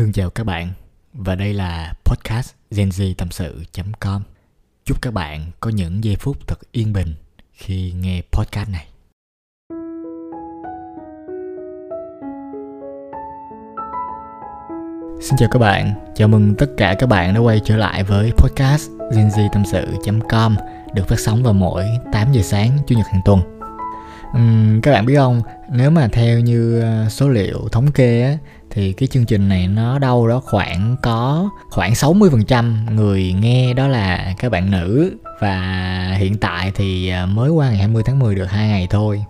Thương chào các bạn và đây là podcast genz tâm sự.com. Chúc các bạn có những giây phút thật yên bình khi nghe podcast này. Xin chào các bạn, chào mừng tất cả các bạn đã quay trở lại với podcast genz tâm sự.com được phát sóng vào mỗi 8 giờ sáng Chủ nhật hàng tuần. Uhm, các bạn biết không, nếu mà theo như ờ, số liệu thống kê á, thì cái chương trình này nó đâu đó khoảng có khoảng 60% người nghe đó là các bạn nữ. Và hiện tại thì ờ, mới qua ngày 20 tháng 10 được hai ngày thôi.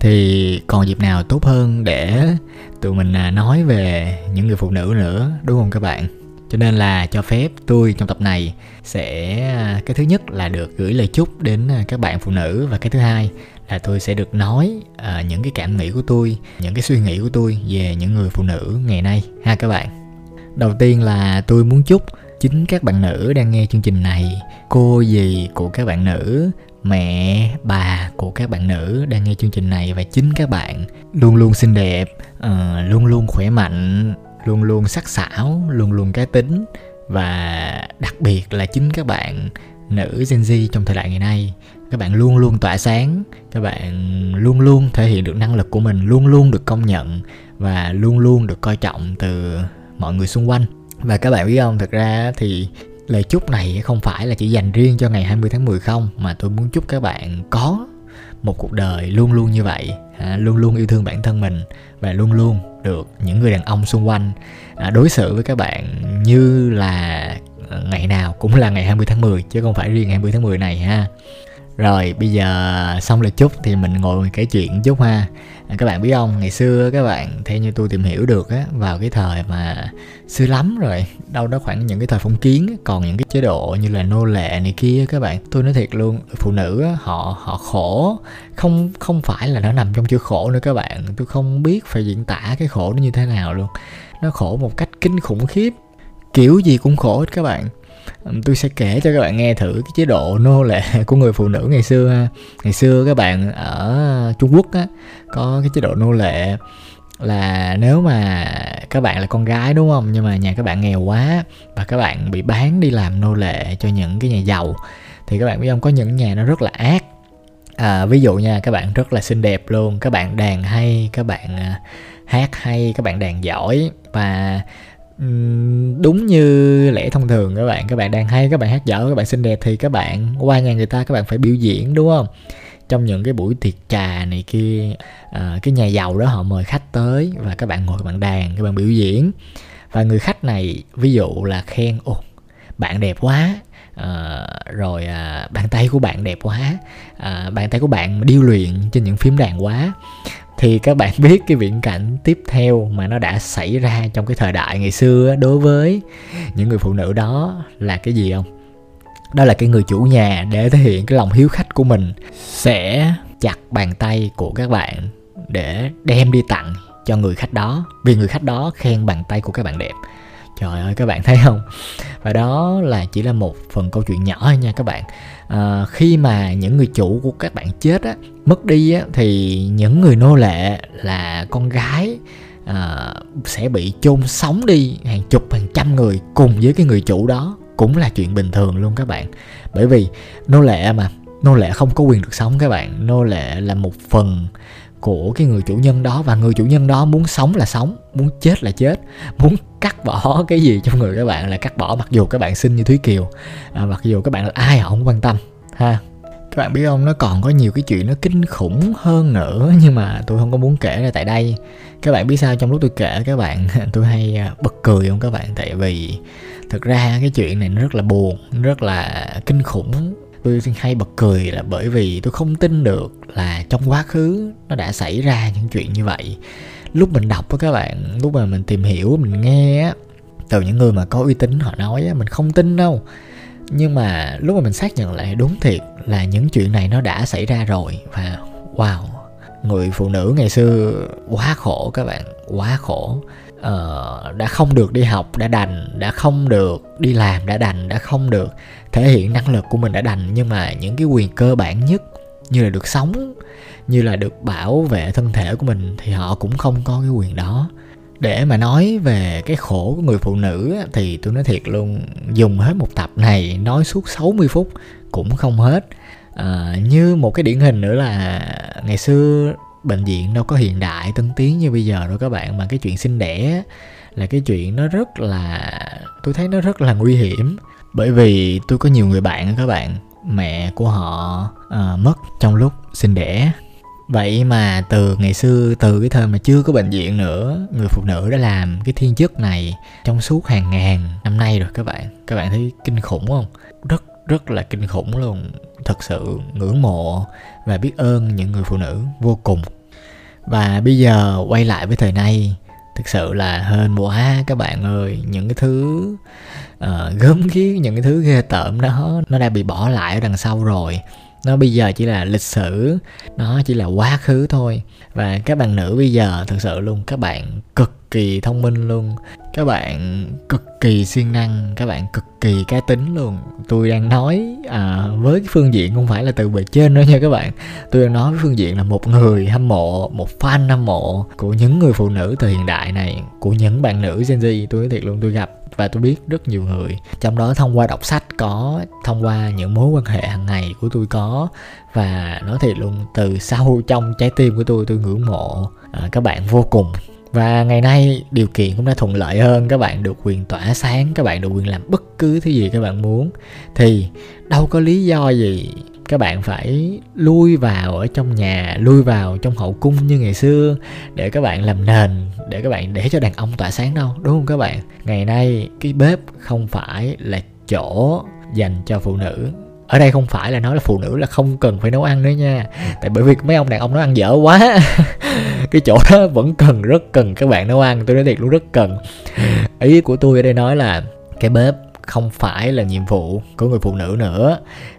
Thì còn dịp nào tốt hơn để tụi mình à, nói về những người phụ nữ nữa đúng không các bạn? Cho nên là cho phép tôi trong tập này sẽ à, cái thứ nhất là được gửi lời chúc đến à, các bạn phụ nữ. Và cái thứ hai là tôi sẽ được nói uh, những cái cảm nghĩ của tôi những cái suy nghĩ của tôi về những người phụ nữ ngày nay ha các bạn. Đầu tiên là tôi muốn chúc chính các bạn nữ đang nghe chương trình này cô dì của các bạn nữ mẹ bà của các bạn nữ đang nghe chương trình này và chính các bạn luôn luôn xinh đẹp uh, luôn luôn khỏe mạnh luôn luôn sắc sảo luôn luôn cá tính và đặc biệt là chính các bạn nữ Gen Z trong thời đại ngày nay. Các bạn luôn luôn tỏa sáng. Các bạn luôn luôn thể hiện được năng lực của mình luôn luôn được công nhận và luôn luôn được coi trọng từ mọi người xung quanh. Và các bạn biết không thực ra thì lời chúc này không phải là chỉ dành riêng cho ngày 20 tháng 10 không mà tôi muốn chúc các bạn có một cuộc đời luôn luôn như vậy. À, luôn luôn yêu thương bản thân mình và luôn luôn được những người đàn ông xung quanh. À, đối xử với các bạn như là Ờ, ngày nào cũng là ngày 20 tháng 10 chứ không phải riêng ngày 20 tháng 10 này ha. Rồi bây giờ xong lời chúc thì mình ngồi kể chuyện chút ha. À, các bạn biết không ngày xưa các bạn theo như tôi tìm hiểu được á vào cái thời mà xưa lắm rồi đâu đó khoảng những cái thời phong kiến còn những cái chế độ như là nô lệ này kia các bạn tôi nói thiệt luôn phụ nữ á, họ họ khổ không không phải là nó nằm trong chữ khổ nữa các bạn. Tôi không biết phải diễn tả cái khổ nó như thế nào luôn. Nó khổ một cách kinh khủng khiếp kiểu gì cũng khổ hết các bạn. Tôi sẽ kể cho các bạn nghe thử cái chế độ nô lệ của người phụ nữ ngày xưa ngày xưa các bạn ở trung quốc á có cái chế độ nô lệ là nếu mà các bạn là con gái đúng không? Nhưng mà nhà các bạn nghèo quá và các bạn bị bán đi làm nô lệ cho những cái nhà giàu thì các bạn biết không? Có những nhà nó rất là ác. À, ví dụ nha các bạn rất là xinh đẹp luôn các bạn đàn hay các bạn à, hát hay các bạn đàn giỏi và đúng như lẽ thông thường các bạn các bạn đang hay các bạn hát dở các bạn xinh đẹp thì các bạn qua nhà người ta các bạn phải biểu diễn đúng không? Trong những cái buổi tiệc trà này kia à, cái nhà giàu đó họ mời khách tới và các bạn ngồi bạn đàn các bạn biểu diễn. Và người khách này ví dụ là khen ồ bạn đẹp quá. À, rồi à, bàn tay của bạn đẹp quá. À, bàn tay của bạn điêu luyện trên những phím đàn quá thì các bạn biết cái viễn cảnh tiếp theo mà nó đã xảy ra trong cái thời đại ngày xưa đối với những người phụ nữ đó là cái gì không? Đó là cái người chủ nhà để thể hiện cái lòng hiếu khách của mình sẽ chặt bàn tay của các bạn để đem đi tặng cho người khách đó, vì người khách đó khen bàn tay của các bạn đẹp trời ơi các bạn thấy không? Và đó là chỉ là một phần câu chuyện nhỏ nha các bạn. À, khi mà những người chủ của các bạn chết á mất đi á thì những người nô lệ là con gái à, sẽ bị chôn sống đi hàng chục hàng trăm người cùng với cái người chủ đó. Cũng là chuyện bình thường luôn các bạn. Bởi vì nô lệ mà nô lệ không có quyền được sống các bạn. Nô lệ là một phần của cái người chủ nhân đó. Và người chủ nhân đó muốn sống là sống muốn chết là chết muốn cắt bỏ cái gì trong người các bạn là cắt bỏ. Mặc dù các bạn xinh như thúy kiều à, mặc dù các bạn là ai họ không quan tâm ha. Các bạn biết không nó còn có nhiều cái chuyện nó kinh khủng hơn nữa nhưng mà tôi không có muốn kể ra tại đây. Các bạn biết sao trong lúc tôi kể các bạn tôi hay à, bật cười không các bạn? Tại vì thực ra cái chuyện này nó rất là buồn rất là kinh khủng tôi hay bật cười là bởi vì tôi không tin được là trong quá khứ nó đã xảy ra những chuyện như vậy. Lúc mình đọc á các bạn lúc mà mình tìm hiểu mình nghe á từ những người mà có uy tín họ nói á mình không tin đâu. Nhưng mà lúc mà mình xác nhận lại đúng thiệt là những chuyện này nó đã xảy ra rồi và wow người phụ nữ ngày xưa quá khổ các bạn quá khổ. Uh, đã không được đi học đã đành đã không được đi làm đã đành đã không được thể hiện năng lực của mình đã đành nhưng mà những cái quyền cơ bản nhất như là được sống như là được bảo vệ thân thể của mình thì họ cũng không có cái quyền đó. Để mà nói về cái khổ của người phụ nữ thì tôi nói thiệt luôn dùng hết một tập này nói suốt 60 phút cũng không hết. À, như một cái điển hình nữa là ngày xưa bệnh viện đâu có hiện đại tân tiến như bây giờ đâu các bạn mà cái chuyện sinh đẻ là cái chuyện nó rất là tôi thấy nó rất là nguy hiểm bởi vì tôi có nhiều người bạn các bạn mẹ của họ à, mất trong lúc sinh đẻ. Vậy mà từ ngày xưa từ cái thời mà chưa có bệnh viện nữa người phụ nữ đã làm cái thiên chức này trong suốt hàng ngàn năm nay rồi các bạn. Các bạn thấy kinh khủng không? Rất rất là kinh khủng luôn. Thật sự ngưỡng mộ và biết ơn những người phụ nữ vô cùng. Và bây giờ quay lại với thời nay thực sự là hên quá các bạn ơi. Những cái thứ uh, gớm ghiếc những cái thứ ghê tởm đó nó đã bị bỏ lại ở đằng sau rồi. Nó bây giờ chỉ là lịch sử nó chỉ là quá khứ thôi. Và các bạn nữ bây giờ thực sự luôn các bạn cực kỳ thông minh luôn. Các bạn cực kỳ siêng năng các bạn cực kỳ cá tính luôn. Tôi đang nói à, với cái phương diện không phải là từ bề trên nữa nha các bạn. Tôi đang nói với phương diện là một người hâm mộ một fan hâm mộ của những người phụ nữ thời hiện đại này của những bạn nữ Gen Z. Tôi nói thiệt luôn tôi gặp và tôi biết rất nhiều người. Trong đó thông qua đọc sách có thông qua những mối quan hệ hàng ngày của tôi có. Và nói thiệt luôn từ sâu trong trái tim của tôi tôi ngưỡng mộ à, các bạn vô cùng và ngày nay điều kiện cũng đã thuận lợi hơn, các bạn được quyền tỏa sáng, các bạn được quyền làm bất cứ thứ gì các bạn muốn. Thì đâu có lý do gì các bạn phải lui vào ở trong nhà, lui vào trong hậu cung như ngày xưa để các bạn làm nền, để các bạn để cho đàn ông tỏa sáng đâu, đúng không các bạn? Ngày nay cái bếp không phải là chỗ dành cho phụ nữ ở đây không phải là nói là phụ nữ là không cần phải nấu ăn nữa nha. Tại bởi vì mấy ông đàn ông nó ăn dở quá. Cái chỗ đó vẫn cần, rất cần các bạn nấu ăn. Tôi nói thiệt luôn, rất cần. Ý của tôi ở đây nói là cái bếp không phải là nhiệm vụ của người phụ nữ nữa.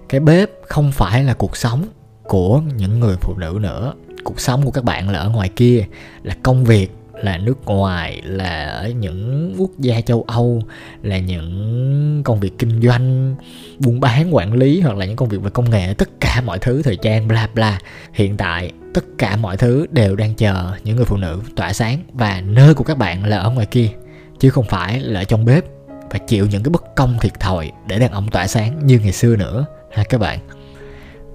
Cái bếp không phải là cuộc sống của những người phụ nữ nữa. Cuộc sống của các bạn là ở ngoài kia, là công việc là nước ngoài, là ở những quốc gia châu âu, là những công việc kinh doanh, buôn bán, quản lý, hoặc là những công việc về công nghệ, tất cả mọi thứ, thời trang, bla bla. Hiện tại, tất cả mọi thứ đều đang chờ những người phụ nữ tỏa sáng và nơi của các bạn là ở ngoài kia, chứ không phải là ở trong bếp. Và chịu những cái bất công thiệt thòi để đàn ông tỏa sáng như ngày xưa nữa, ha các bạn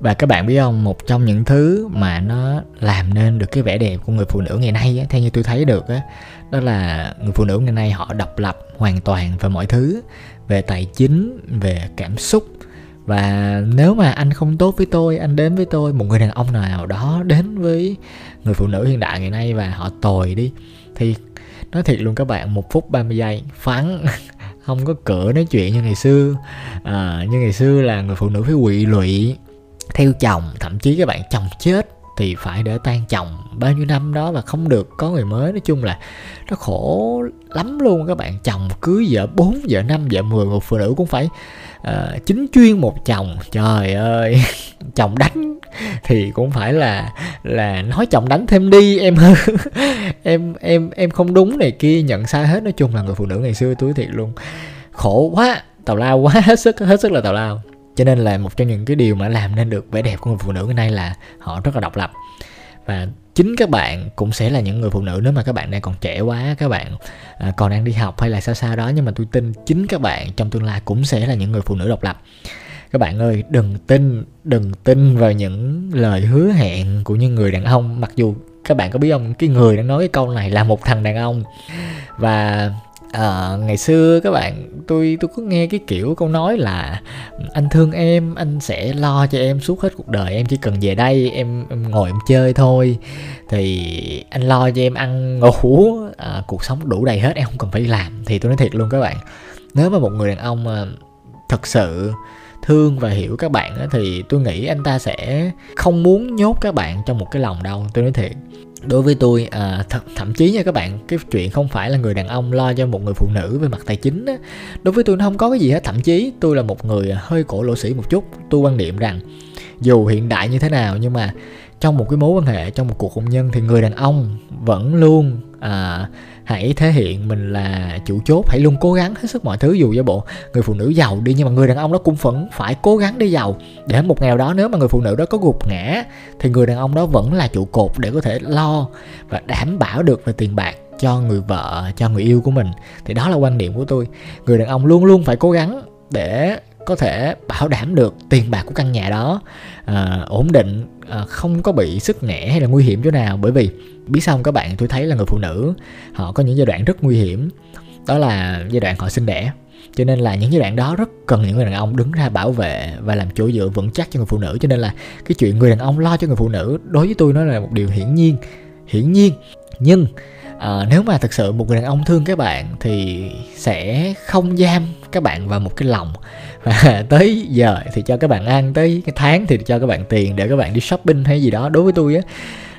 và các bạn biết không một trong những thứ mà nó làm nên được cái vẻ đẹp của người phụ nữ ngày nay á, theo như tôi thấy được á đó là người phụ nữ ngày nay họ độc lập hoàn toàn về mọi thứ về tài chính về cảm xúc. Và nếu mà anh không tốt với tôi anh đến với tôi một người đàn ông nào đó đến với người phụ nữ hiện đại ngày nay và họ tồi đi thì nói thiệt luôn các bạn một phút 30 giây phán không có cửa nói chuyện như ngày xưa. À, như ngày xưa là người phụ nữ phải quỵ lụy theo chồng thậm chí các bạn chồng chết thì phải để tan chồng. Bao nhiêu năm đó và không được có người mới. Nói chung là nó khổ lắm luôn các bạn. Chồng cưới vợ 4 vợ 5 vợ 10 một phụ nữ cũng phải uh, chính chuyên một chồng. Trời ơi chồng đánh thì cũng phải là là nói chồng đánh thêm đi em em em em không đúng này kia nhận sai hết. Nói chung là người phụ nữ ngày xưa túi thiệt luôn. Khổ quá tào lao quá hết sức hết sức là tào lao cho nên là một trong những cái điều mà làm nên được vẻ đẹp của người phụ nữ ngày nay là họ rất là độc lập. Và chính các bạn cũng sẽ là những người phụ nữ nếu mà các bạn đang còn trẻ quá các bạn à, còn đang đi học hay là xa xa đó. Nhưng mà tôi tin chính các bạn trong tương lai cũng sẽ là những người phụ nữ độc lập. Các bạn ơi đừng tin đừng tin vào những lời hứa hẹn của những người đàn ông. Mặc dù các bạn có biết không cái người đang nói cái câu này là một thằng đàn ông. Và à, ngày xưa các bạn tôi tôi có nghe cái kiểu câu nói là anh thương em anh sẽ lo cho em suốt hết cuộc đời em chỉ cần về đây em, em ngồi em chơi thôi. Thì anh lo cho em ăn ngủ à, cuộc sống đủ đầy hết em không cần phải đi làm. Thì tôi nói thiệt luôn các bạn nếu mà một người đàn ông thật sự thương và hiểu các bạn thì tôi nghĩ anh ta sẽ không muốn nhốt các bạn trong một cái lòng đâu tôi nói thiệt đối với tôi à, th- thậm chí nha các bạn cái chuyện không phải là người đàn ông lo cho một người phụ nữ về mặt tài chính á đối với tôi nó không có cái gì hết. Thậm chí tôi là một người à, hơi cổ lỗ sĩ một chút tôi quan niệm rằng dù hiện đại như thế nào nhưng mà trong một cái mối quan hệ trong một cuộc hôn nhân thì người đàn ông vẫn luôn à, hãy thể hiện mình là chủ chốt hãy luôn cố gắng hết sức mọi thứ dù cho bộ người phụ nữ giàu đi nhưng mà người đàn ông đó cũng vẫn phải cố gắng đi giàu. Để một ngày nào đó nếu mà người phụ nữ đó có gục ngã thì người đàn ông đó vẫn là trụ cột để có thể lo và đảm bảo được về tiền bạc cho người vợ cho người yêu của mình. Thì đó là quan điểm của tôi. Người đàn ông luôn luôn phải cố gắng để có thể bảo đảm được tiền bạc của căn nhà đó à, ổn định à, không có bị sức nẻ hay là nguy hiểm chỗ nào. Bởi vì biết sao không các bạn? Tôi thấy là người phụ nữ họ có những giai đoạn rất nguy hiểm. Đó là giai đoạn họ sinh đẻ. Cho nên là những giai đoạn đó rất cần những người đàn ông đứng ra bảo vệ và làm chỗ dựa vững chắc cho người phụ nữ. Cho nên là cái chuyện người đàn ông lo cho người phụ nữ đối với tôi nó là một điều hiển nhiên hiển nhiên. Nhưng à, nếu mà thực sự một người đàn ông thương các bạn thì sẽ không giam các bạn vào một cái lòng. Và tới giờ thì cho các bạn ăn tới cái tháng thì cho các bạn tiền để các bạn đi shopping hay gì đó. Đối với tôi á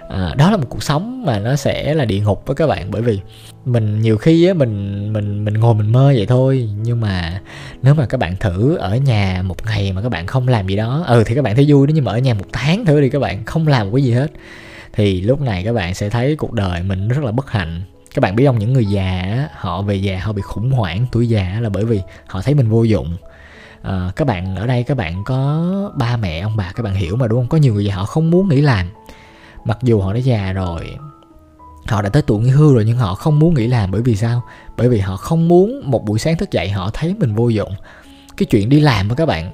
à, đó là một cuộc sống mà nó sẽ là địa ngục với các bạn. Bởi vì mình nhiều khi á mình mình mình ngồi mình mơ vậy thôi. Nhưng mà nếu mà các bạn thử ở nhà một ngày mà các bạn không làm gì đó ừ thì các bạn thấy vui. Đó nhưng mà ở nhà một tháng thử đi các bạn không làm một cái gì hết thì lúc này các bạn sẽ thấy cuộc đời mình rất là bất hạnh. Các bạn biết không những người già họ về già họ bị khủng hoảng tuổi già là bởi vì họ thấy mình vô dụng. À, các bạn ở đây các bạn có ba mẹ ông bà các bạn hiểu mà đúng không? Có nhiều người già họ không muốn nghỉ làm. Mặc dù họ đã già rồi họ đã tới tuổi nghỉ hưu rồi nhưng họ không muốn nghỉ làm. Bởi vì sao? Bởi vì họ không muốn một buổi sáng thức dậy họ thấy mình vô dụng. Cái chuyện đi làm của các bạn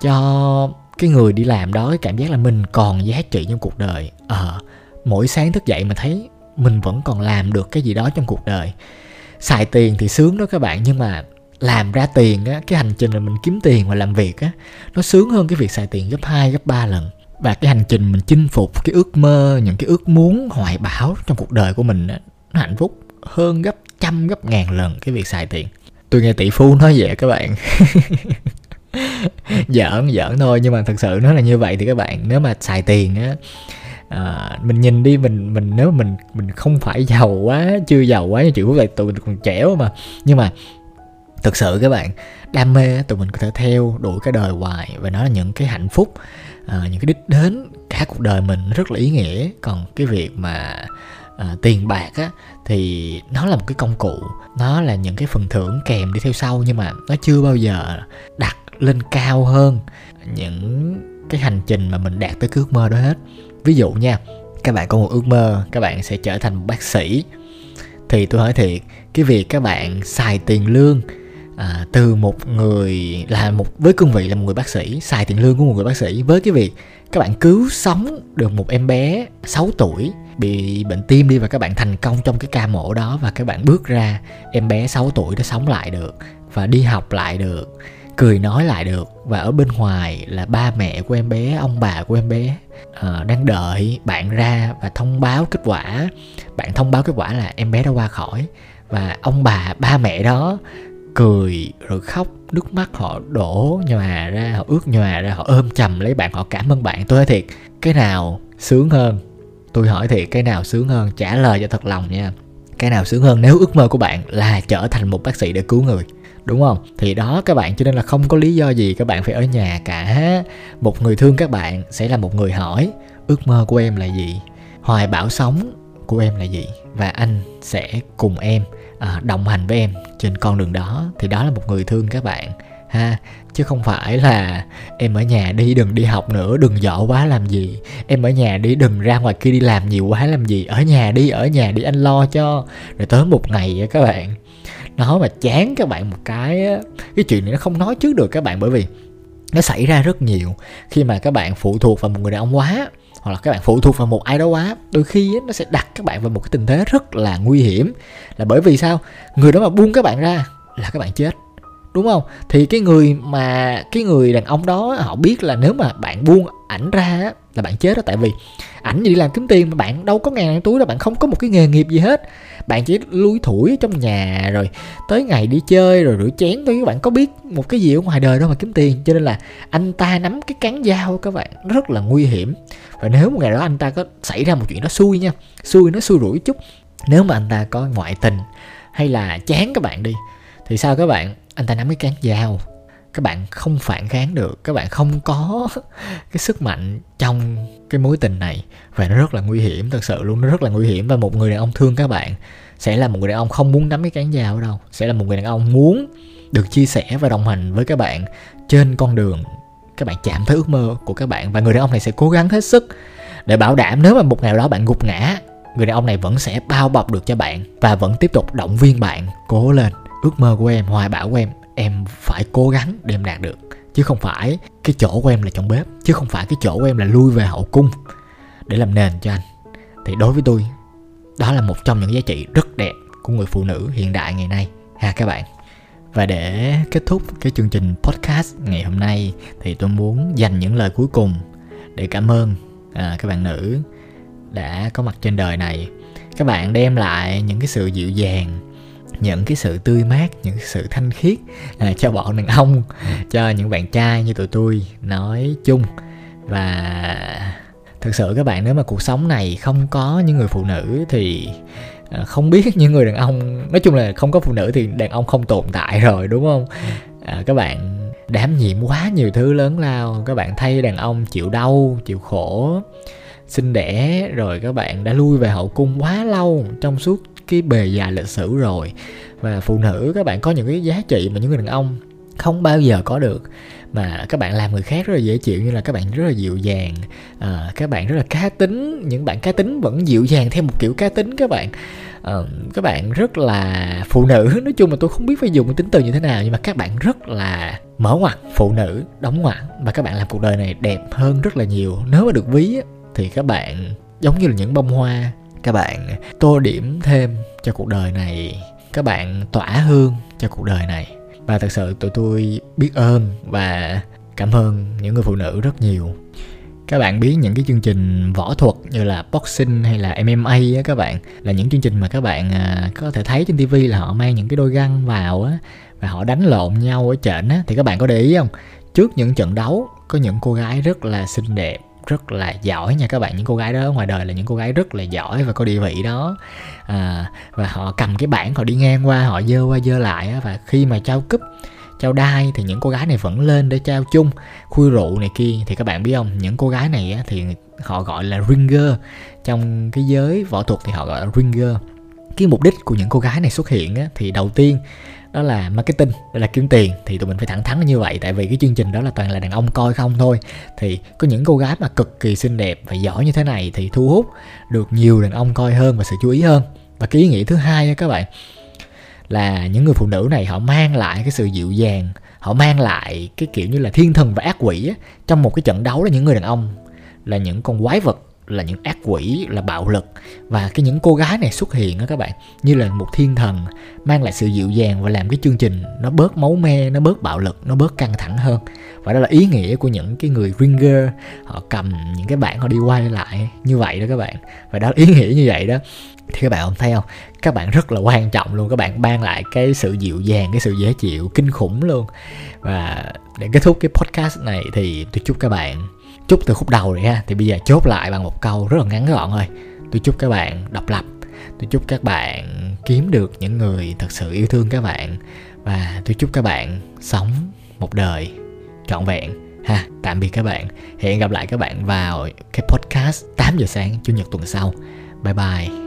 cho cái người đi làm đó cái cảm giác là mình còn giá trị trong cuộc đời. Ờ à, mỗi sáng thức dậy mà thấy mình vẫn còn làm được cái gì đó trong cuộc đời. Xài tiền thì sướng đó các bạn nhưng mà làm ra tiền á cái hành trình là mình kiếm tiền và làm việc á nó sướng hơn cái việc xài tiền gấp 2, gấp 3 lần. Và cái hành trình mình chinh phục cái ước mơ những cái ước muốn hoài bão trong cuộc đời của mình á, nó hạnh phúc hơn gấp trăm gấp ngàn lần cái việc xài tiền. Tôi nghe tỷ phú nói vậy các bạn. Giỡn giỡn thôi nhưng mà thật sự nó là như vậy thì các bạn nếu mà xài tiền á à, mình nhìn đi mình mình nếu mình mình không phải giàu quá chưa giàu quá như chị phú lại tụi mình còn trẻ mà. Nhưng mà thực sự các bạn đam mê tụi mình có thể theo đuổi cái đời hoài và nó là những cái hạnh phúc à, những cái đích đến cả cuộc đời mình rất là ý nghĩa. Còn cái việc mà à, tiền bạc á thì nó là một cái công cụ nó là những cái phần thưởng kèm đi theo sau nhưng mà nó chưa bao giờ đặt lên cao hơn những cái hành trình mà mình đạt tới cái ước mơ đó hết ví dụ nha các bạn có một ước mơ các bạn sẽ trở thành một bác sĩ. Thì tôi hỏi thiệt cái việc các bạn xài tiền lương à, từ một người là một với cương vị là một người bác sĩ xài tiền lương của một người bác sĩ với cái việc các bạn cứu sống được một em bé 6 tuổi bị bệnh tim đi và các bạn thành công trong cái ca mổ đó và các bạn bước ra em bé 6 tuổi đã sống lại được và đi học lại được cười nói lại được. Và ở bên ngoài là ba mẹ của em bé ông bà của em bé uh, đang đợi bạn ra và thông báo kết quả. Bạn thông báo kết quả là em bé đã qua khỏi. Và ông bà ba mẹ đó cười rồi khóc nước mắt họ đổ nhòa ra họ ướt nhòa ra họ ôm chầm lấy bạn họ cảm ơn bạn. Tôi nói thiệt cái nào sướng hơn? Tôi hỏi thiệt cái nào sướng hơn? Trả lời cho thật lòng nha. Cái nào sướng hơn nếu ước mơ của bạn là trở thành một bác sĩ để cứu người? Đúng không? Thì đó các bạn cho nên là không có lý do gì các bạn phải ở nhà cả. Một người thương các bạn sẽ là một người hỏi ước mơ của em là gì? Hoài bão sống của em là gì? Và anh sẽ cùng em à, đồng hành với em trên con đường đó. Thì đó là một người thương các bạn ha. Chứ không phải là em ở nhà đi đừng đi học nữa đừng dở quá làm gì. Em ở nhà đi đừng ra ngoài kia đi làm nhiều quá làm gì. Ở nhà đi ở nhà đi anh lo cho. Rồi tới một ngày các bạn nó mà chán các bạn một cái cái chuyện này nó không nói trước được các bạn bởi vì nó xảy ra rất nhiều khi mà các bạn phụ thuộc vào một người đàn ông quá, hoặc là các bạn phụ thuộc vào một ai đó quá, đôi khi nó sẽ đặt các bạn vào một cái tình thế rất là nguy hiểm. Là bởi vì sao? Người đó mà buông các bạn ra là các bạn chết, đúng không? Thì cái người mà, cái người đàn ông đó, họ biết là nếu mà bạn buông ảnh ra là bạn chết đó. Tại vì ảnh đi làm kiếm tiền mà bạn đâu có ngàn túi đâu, bạn không có một cái nghề nghiệp gì hết. Bạn chỉ lui thủi trong nhà rồi tới ngày đi chơi rồi rửa chén. Thôi các bạn có biết một cái gì ở ngoài đời đâu mà kiếm tiền. Cho nên là anh ta nắm cái cán dao các bạn rất là nguy hiểm. Và nếu một ngày đó anh ta có xảy ra một chuyện đó xui nha, xui nó xui rủi chút. Nếu mà anh ta có ngoại tình hay là chán các bạn đi, thì sao các bạn? Anh ta nắm cái cán dao các bạn không phản kháng được, các bạn không có cái sức mạnh trong cái mối tình này. Và nó rất là nguy hiểm, thật sự luôn, nó rất là nguy hiểm. Và một người đàn ông thương các bạn sẽ là một người đàn ông không muốn nắm cái cán dao đâu. Sẽ là một người đàn ông muốn được chia sẻ và đồng hành với các bạn trên con đường các bạn chạm tới ước mơ của các bạn. Và người đàn ông này sẽ cố gắng hết sức để bảo đảm nếu mà một ngày đó bạn gục ngã, người đàn ông này vẫn sẽ bao bọc được cho bạn và vẫn tiếp tục động viên bạn, cố lên ước mơ của em, hoài bão của em em phải cố gắng để em đạt được. Chứ không phải cái chỗ của em là trong bếp chứ không phải cái chỗ của em là lui về hậu cung để làm nền cho anh. Thì đối với tôi đó là một trong những giá trị rất đẹp của người phụ nữ hiện đại ngày nay ha các bạn. Và để kết thúc cái chương trình podcast ngày hôm nay thì tôi muốn dành những lời cuối cùng để cảm ơn à, các bạn nữ đã có mặt trên đời này. Các bạn đem lại những cái sự dịu dàng những cái sự tươi mát những sự thanh khiết à, cho bọn đàn ông cho những bạn trai như tụi tôi nói chung. Và thực sự các bạn nếu mà cuộc sống này không có những người phụ nữ thì à, không biết những người đàn ông nói chung là không có phụ nữ thì đàn ông không tồn tại rồi đúng không? À, các bạn đảm nhiệm quá nhiều thứ lớn lao các bạn thay đàn ông chịu đau chịu khổ sinh đẻ rồi các bạn đã lui về hậu cung quá lâu trong suốt cái bề dài lịch sử rồi. Và phụ nữ các bạn có những cái giá trị mà những người đàn ông không bao giờ có được mà các bạn làm người khác rất là dễ chịu như là các bạn rất là dịu dàng à, các bạn rất là cá tính những bạn cá tính vẫn dịu dàng theo một kiểu cá tính các bạn. À, các bạn rất là phụ nữ nói chung là tôi không biết phải dùng tính từ như thế nào nhưng mà các bạn rất là mở ngoặt phụ nữ đóng ngoặt và các bạn làm cuộc đời này đẹp hơn rất là nhiều. Nếu mà được ví thì các bạn giống như là những bông hoa các bạn tô điểm thêm cho cuộc đời này. Các bạn tỏa hương cho cuộc đời này. Và thật sự tụi tôi biết ơn và cảm ơn những người phụ nữ rất nhiều. Các bạn biết những cái chương trình võ thuật như là boxing hay là MMA á, các bạn, là những chương trình mà các bạn à, có thể thấy trên tivi là họ mang những cái đôi găng vào á, và họ đánh lộn nhau ở trển á. Thì các bạn có để ý không? Trước những trận đấu, có những cô gái rất là xinh đẹp rất là giỏi nha các bạn. Những cô gái đó ở ngoài đời là những cô gái rất là giỏi và có địa vị đó. À, và họ cầm cái bảng họ đi ngang qua họ dơ qua dơ lại và khi mà trao cúp trao đai thì những cô gái này vẫn lên để trao chung. Khui rượu này kia thì các bạn biết không? Những cô gái này thì họ gọi là ringer. Trong cái giới võ thuật thì họ gọi là ringer. Cái mục đích của những cô gái này xuất hiện thì đầu tiên đó là marketing, đó là kiếm tiền thì tụi mình phải thẳng thắn như vậy, tại vì cái chương trình đó là toàn là đàn ông coi không thôi thì có những cô gái mà cực kỳ xinh đẹp và giỏi như thế này thì thu hút được nhiều đàn ông coi hơn và sự chú ý hơn và cái ý nghĩa thứ hai các bạn, là những người phụ nữ này họ mang lại cái sự dịu dàng, họ mang lại cái kiểu như là thiên thần và ác quỷ á. trong một cái trận đấu là những người đàn ông, là những con quái vật là những ác quỷ, là bạo lực. Và cái những cô gái này xuất hiện đó các bạn, như là một thiên thần, mang lại sự dịu dàng và làm cái chương trình nó bớt máu me, nó bớt bạo lực, nó bớt căng thẳng hơn. Và đó là ý nghĩa của những cái người ringer, họ cầm những cái bảng họ đi quay lại như vậy đó các bạn. Và đó là ý nghĩa như vậy đó. Thì các bạn không thấy không? Các bạn rất là quan trọng luôn, các bạn ban lại cái sự dịu dàng, cái sự dễ chịu, kinh khủng luôn. Và để kết thúc cái podcast này thì tôi chúc các bạn, chúc từ khúc đầu rồi ha, thì bây giờ chốt lại bằng một câu rất là ngắn gọn thôi. Tôi chúc các bạn độc lập. Tôi chúc các bạn kiếm được những người thật sự yêu thương các bạn. Và tôi chúc các bạn sống một đời trọn vẹn ha. Tạm biệt các bạn. Hẹn gặp lại các bạn vào cái podcast 8 giờ sáng, chủ nhật tuần sau. Bye bye.